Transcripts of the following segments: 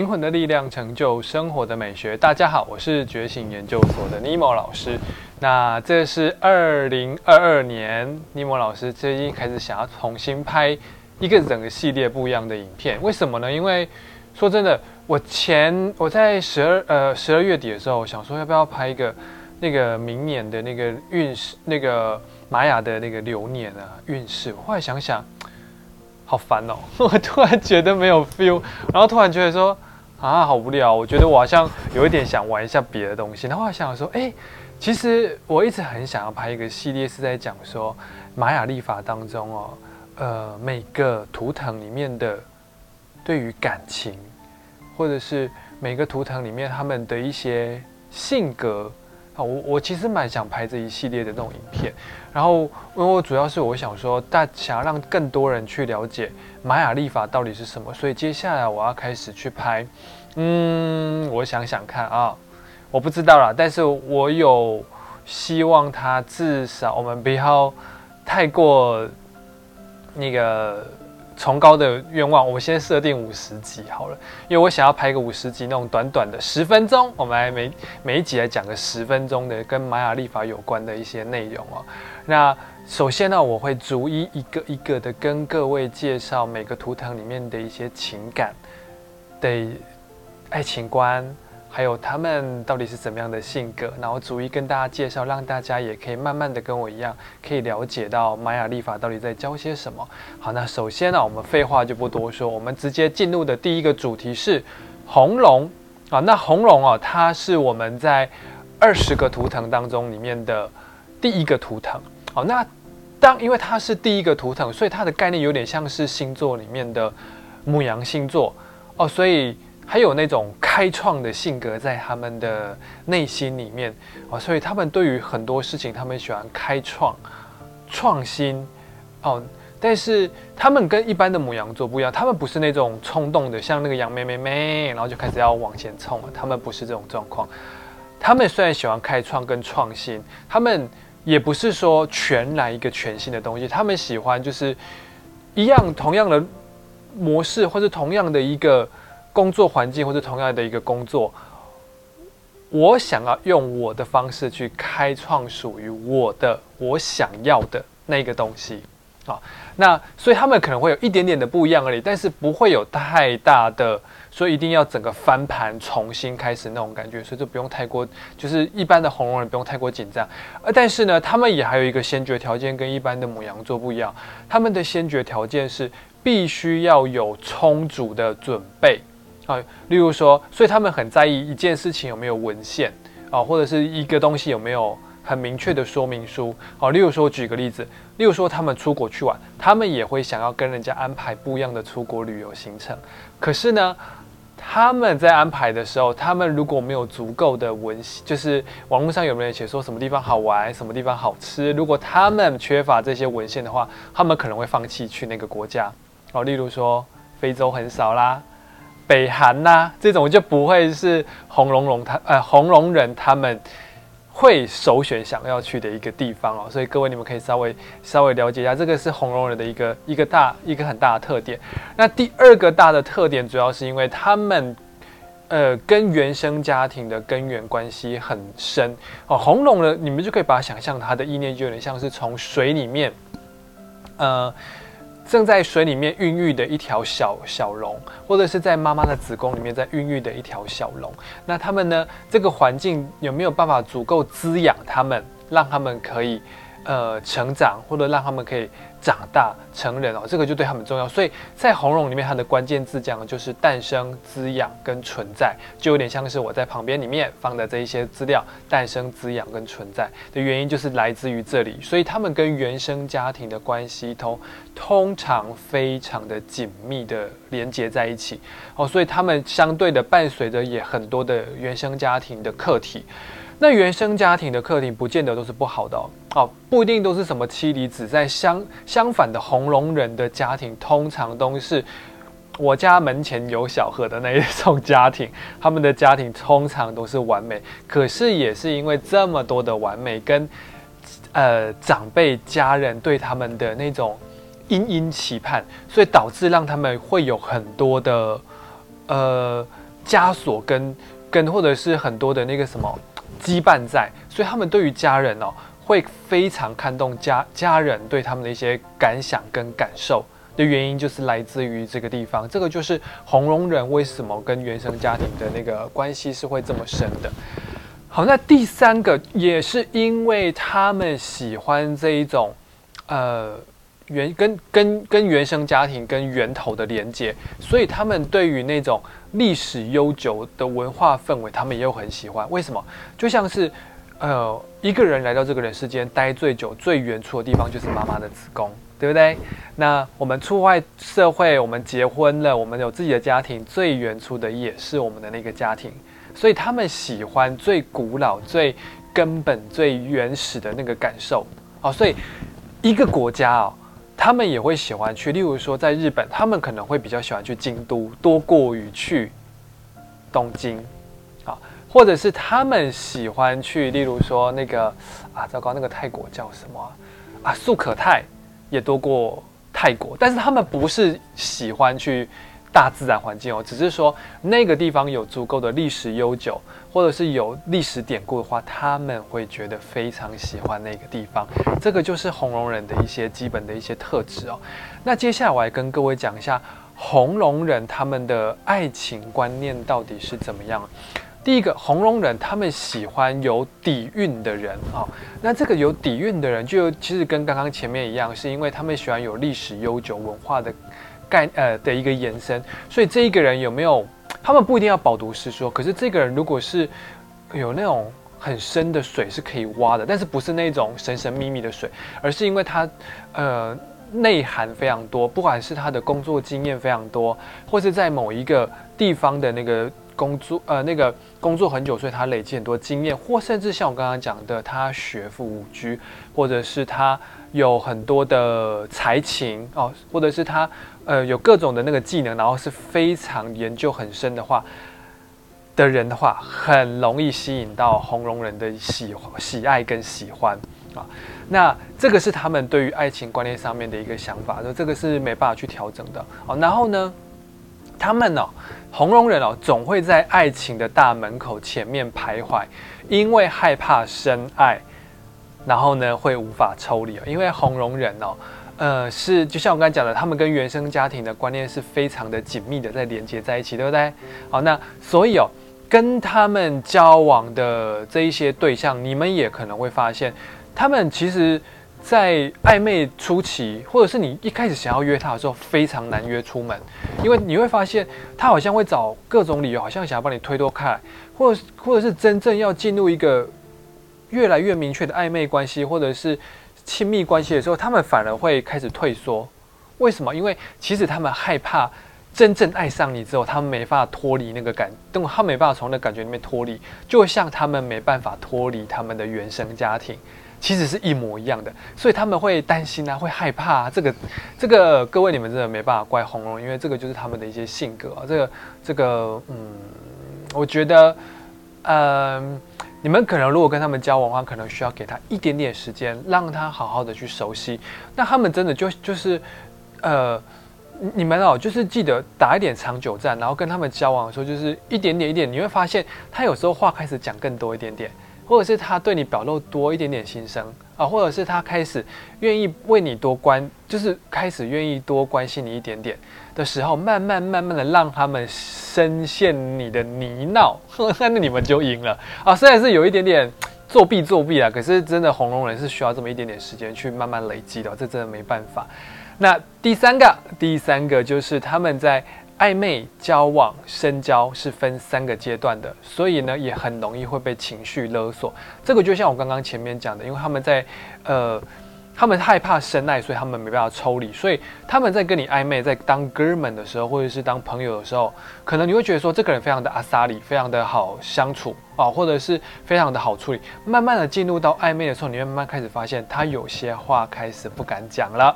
灵魂的力量成就生活的美学。大家好，我是觉醒研究所的尼莫老师。那这是二零二二年，尼莫老师最近开始想要重新拍一个整个系列不一样的影片。为什么呢？因为说真的，我前我在十二呃十二月底的时候，想说要不要拍一个那个明年的那个运势，那个玛雅的那个流年啊运势。后来想想，好烦哦，我突然觉得没有 feel，然后突然觉得说。啊，好无聊！我觉得我好像有一点想玩一下别的东西。然后我想说，哎，其实我一直很想要拍一个系列，是在讲说玛雅历法当中哦，呃，每个图腾里面的对于感情，或者是每个图腾里面他们的一些性格啊，我我其实蛮想拍这一系列的那种影片。然后，因为我主要是我想说，大想要让更多人去了解玛雅历法到底是什么，所以接下来我要开始去拍。嗯，我想想看啊，我不知道啦，但是我有希望它至少我们不要太过那个崇高的愿望，我先设定五十集好了，因为我想要拍个五十集那种短短的十分钟，我们来每每一集来讲个十分钟的跟玛雅历法有关的一些内容哦。那首先呢，我会逐一一个一个的跟各位介绍每个图腾里面的一些情感的。爱情观，还有他们到底是怎么样的性格，然后逐一跟大家介绍，让大家也可以慢慢的跟我一样，可以了解到玛雅历法到底在教些什么。好，那首先呢，我们废话就不多说，我们直接进入的第一个主题是红龙啊。那红龙啊，它是我们在二十个图腾当中里面的第一个图腾。好，那当因为它是第一个图腾，所以它的概念有点像是星座里面的牧羊星座哦，所以。还有那种开创的性格在他们的内心里面啊，所以他们对于很多事情，他们喜欢开创、创新哦。但是他们跟一般的母羊座不一样，他们不是那种冲动的，像那个羊咩咩咩，然后就开始要往前冲了。他们不是这种状况。他们虽然喜欢开创跟创新，他们也不是说全来一个全新的东西。他们喜欢就是一样同样的模式，或者同样的一个。工作环境或者同样的一个工作，我想要用我的方式去开创属于我的我想要的那个东西啊。那所以他们可能会有一点点的不一样而已，但是不会有太大的，所以一定要整个翻盘重新开始那种感觉，所以就不用太过，就是一般的红龙人不用太过紧张。呃，但是呢，他们也还有一个先决条件跟一般的母羊座不一样，他们的先决条件是必须要有充足的准备。啊，例如说，所以他们很在意一件事情有没有文献啊，或者是一个东西有没有很明确的说明书。好，例如说，举个例子，例如说，他们出国去玩，他们也会想要跟人家安排不一样的出国旅游行程。可是呢，他们在安排的时候，他们如果没有足够的文，就是网络上有没有写说什么地方好玩，什么地方好吃，如果他们缺乏这些文献的话，他们可能会放弃去那个国家。哦，例如说，非洲很少啦。北韩呐，这种就不会是红龙龙他呃红龙人他们会首选想要去的一个地方哦，所以各位你们可以稍微稍微了解一下，这个是红龙人的一个一个大一个很大的特点。那第二个大的特点，主要是因为他们呃跟原生家庭的根源关系很深哦。红龙呢，你们就可以把它想象，它的意念就有点像是从水里面呃。正在水里面孕育的一条小小龙，或者是在妈妈的子宫里面在孕育的一条小龙，那他们呢？这个环境有没有办法足够滋养他们，让他们可以呃成长，或者让他们可以？长大成人哦，这个就对他们重要。所以在红龙里面，它的关键字讲的就是诞生、滋养跟存在，就有点像是我在旁边里面放的这一些资料。诞生、滋养跟存在的原因就是来自于这里，所以他们跟原生家庭的关系通通常非常的紧密的连接在一起哦，所以他们相对的伴随着也很多的原生家庭的课题。那原生家庭的课题不见得都是不好的哦，哦，不一定都是什么妻离子在相相反的红龙人的家庭，通常都是我家门前有小河的那一种家庭，他们的家庭通常都是完美，可是也是因为这么多的完美跟呃长辈家人对他们的那种殷殷期盼，所以导致让他们会有很多的呃。枷锁跟跟或者是很多的那个什么羁绊在，所以他们对于家人哦会非常看重家家人对他们的一些感想跟感受的原因，就是来自于这个地方。这个就是红龙人为什么跟原生家庭的那个关系是会这么深的。好，那第三个也是因为他们喜欢这一种，呃，原跟跟跟原生家庭跟源头的连接，所以他们对于那种历史悠久的文化氛围，他们也有很喜欢。为什么？就像是，呃，一个人来到这个人世间待最久、最远处的地方，就是妈妈的子宫，对不对？那我们出外社会，我们结婚了，我们有自己的家庭，最远处的也是我们的那个家庭。所以他们喜欢最古老、最根本、最原始的那个感受哦。所以一个国家哦，他们也会喜欢去。例如说，在日本，他们可能会比较喜欢去京都，多过于去东京啊，或者是他们喜欢去，例如说那个啊，糟糕，那个泰国叫什么啊？素可泰也多过泰国，但是他们不是喜欢去。大自然环境哦，只是说那个地方有足够的历史悠久，或者是有历史典故的话，他们会觉得非常喜欢那个地方。这个就是红龙人的一些基本的一些特质哦。那接下来我来跟各位讲一下红龙人他们的爱情观念到底是怎么样。第一个，红龙人他们喜欢有底蕴的人啊。那这个有底蕴的人，就其实跟刚刚前面一样，是因为他们喜欢有历史悠久文化的。概呃的一个延伸，所以这一个人有没有？他们不一定要饱读诗书，可是这个人如果是有那种很深的水是可以挖的，但是不是那种神神秘秘的水，而是因为他呃内涵非常多，不管是他的工作经验非常多，或是在某一个地方的那个。工作呃，那个工作很久，所以他累积很多经验，或甚至像我刚刚讲的，他学富五车，或者是他有很多的才情哦，或者是他呃有各种的那个技能，然后是非常研究很深的话的人的话，很容易吸引到红龙人的喜喜爱跟喜欢啊。那这个是他们对于爱情观念上面的一个想法，说这个是没办法去调整的哦。然后呢？他们哦，红龙人哦，总会在爱情的大门口前面徘徊，因为害怕深爱，然后呢会无法抽离因为红龙人哦，呃，是就像我刚才讲的，他们跟原生家庭的观念是非常的紧密的，在连接在一起，对不对？好，那所以哦，跟他们交往的这一些对象，你们也可能会发现，他们其实。在暧昧初期，或者是你一开始想要约他的时候，非常难约出门，因为你会发现他好像会找各种理由，好像想要帮你推脱开，或者或者是真正要进入一个越来越明确的暧昧关系，或者是亲密关系的时候，他们反而会开始退缩。为什么？因为其实他们害怕真正爱上你之后，他们没办法脱离那个感，等他没办法从那感觉里面脱离，就像他们没办法脱离他们的原生家庭。其实是一模一样的，所以他们会担心啊，会害怕啊。这个，这个各位你们真的没办法怪红龙，因为这个就是他们的一些性格啊。这个，这个，嗯，我觉得，嗯，你们可能如果跟他们交往的话，可能需要给他一点点时间，让他好好的去熟悉。那他们真的就就是，呃，你们哦，就是记得打一点长久战，然后跟他们交往的时候，就是一点点一点，你会发现他有时候话开始讲更多一点点。或者是他对你表露多一点点心声啊，或者是他开始愿意为你多关，就是开始愿意多关心你一点点的时候，慢慢慢慢的让他们深陷你的泥淖，那你们就赢了啊！虽然是有一点点作弊作弊啊，可是真的红龙人是需要这么一点点时间去慢慢累积的，这真的没办法。那第三个，第三个就是他们在。暧昧交往深交是分三个阶段的，所以呢也很容易会被情绪勒索。这个就像我刚刚前面讲的，因为他们在呃，他们害怕深爱，所以他们没办法抽离。所以他们在跟你暧昧，在当哥们的时候，或者是当朋友的时候，可能你会觉得说这个人非常的阿萨里，非常的好相处啊，或者是非常的好处理。慢慢的进入到暧昧的时候，你会慢慢开始发现他有些话开始不敢讲了。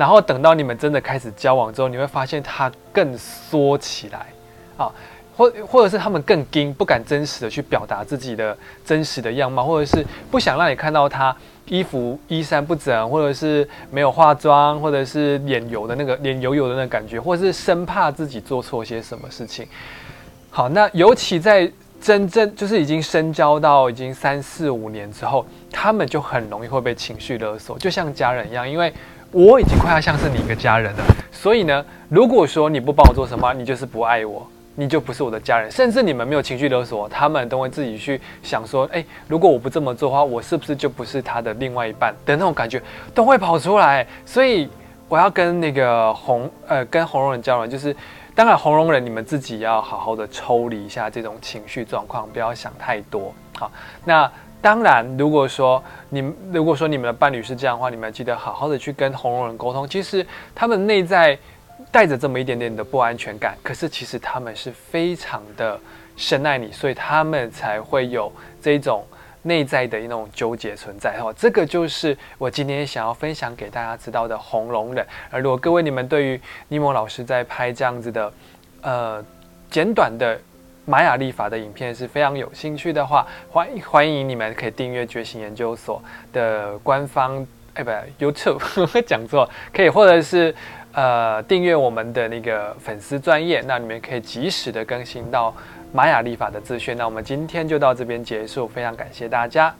然后等到你们真的开始交往之后，你会发现他更缩起来，啊，或或者是他们更惊，不敢真实的去表达自己的真实的样貌，或者是不想让你看到他衣服衣衫不整，或者是没有化妆，或者是脸油的那个脸油油的那个感觉，或者是生怕自己做错些什么事情。好，那尤其在真正就是已经深交到已经三四五年之后，他们就很容易会被情绪勒索，就像家人一样，因为我已经快要像是你一个家人了，所以呢，如果说你不帮我做什么，你就是不爱我。你就不是我的家人，甚至你们没有情绪勒索，他们都会自己去想说，哎，如果我不这么做的话，我是不是就不是他的另外一半的那种感觉都会跑出来。所以我要跟那个红呃跟红绒人交流，就是当然红绒人你们自己要好好的抽离一下这种情绪状况，不要想太多。好，那当然如果说你们如果说你们的伴侣是这样的话，你们记得好好的去跟红龙人沟通，其实他们内在。带着这么一点点的不安全感，可是其实他们是非常的深爱你，所以他们才会有这种内在的一种纠结存在哈。这个就是我今天想要分享给大家知道的红龙人。而如果各位你们对于尼莫老师在拍这样子的呃简短的玛雅历法的影片是非常有兴趣的话，欢欢迎你们可以订阅觉醒研究所的官方哎不 YouTube 讲座，可以或者是。呃，订阅我们的那个粉丝专业，那你们可以及时的更新到玛雅历法的资讯。那我们今天就到这边结束，非常感谢大家。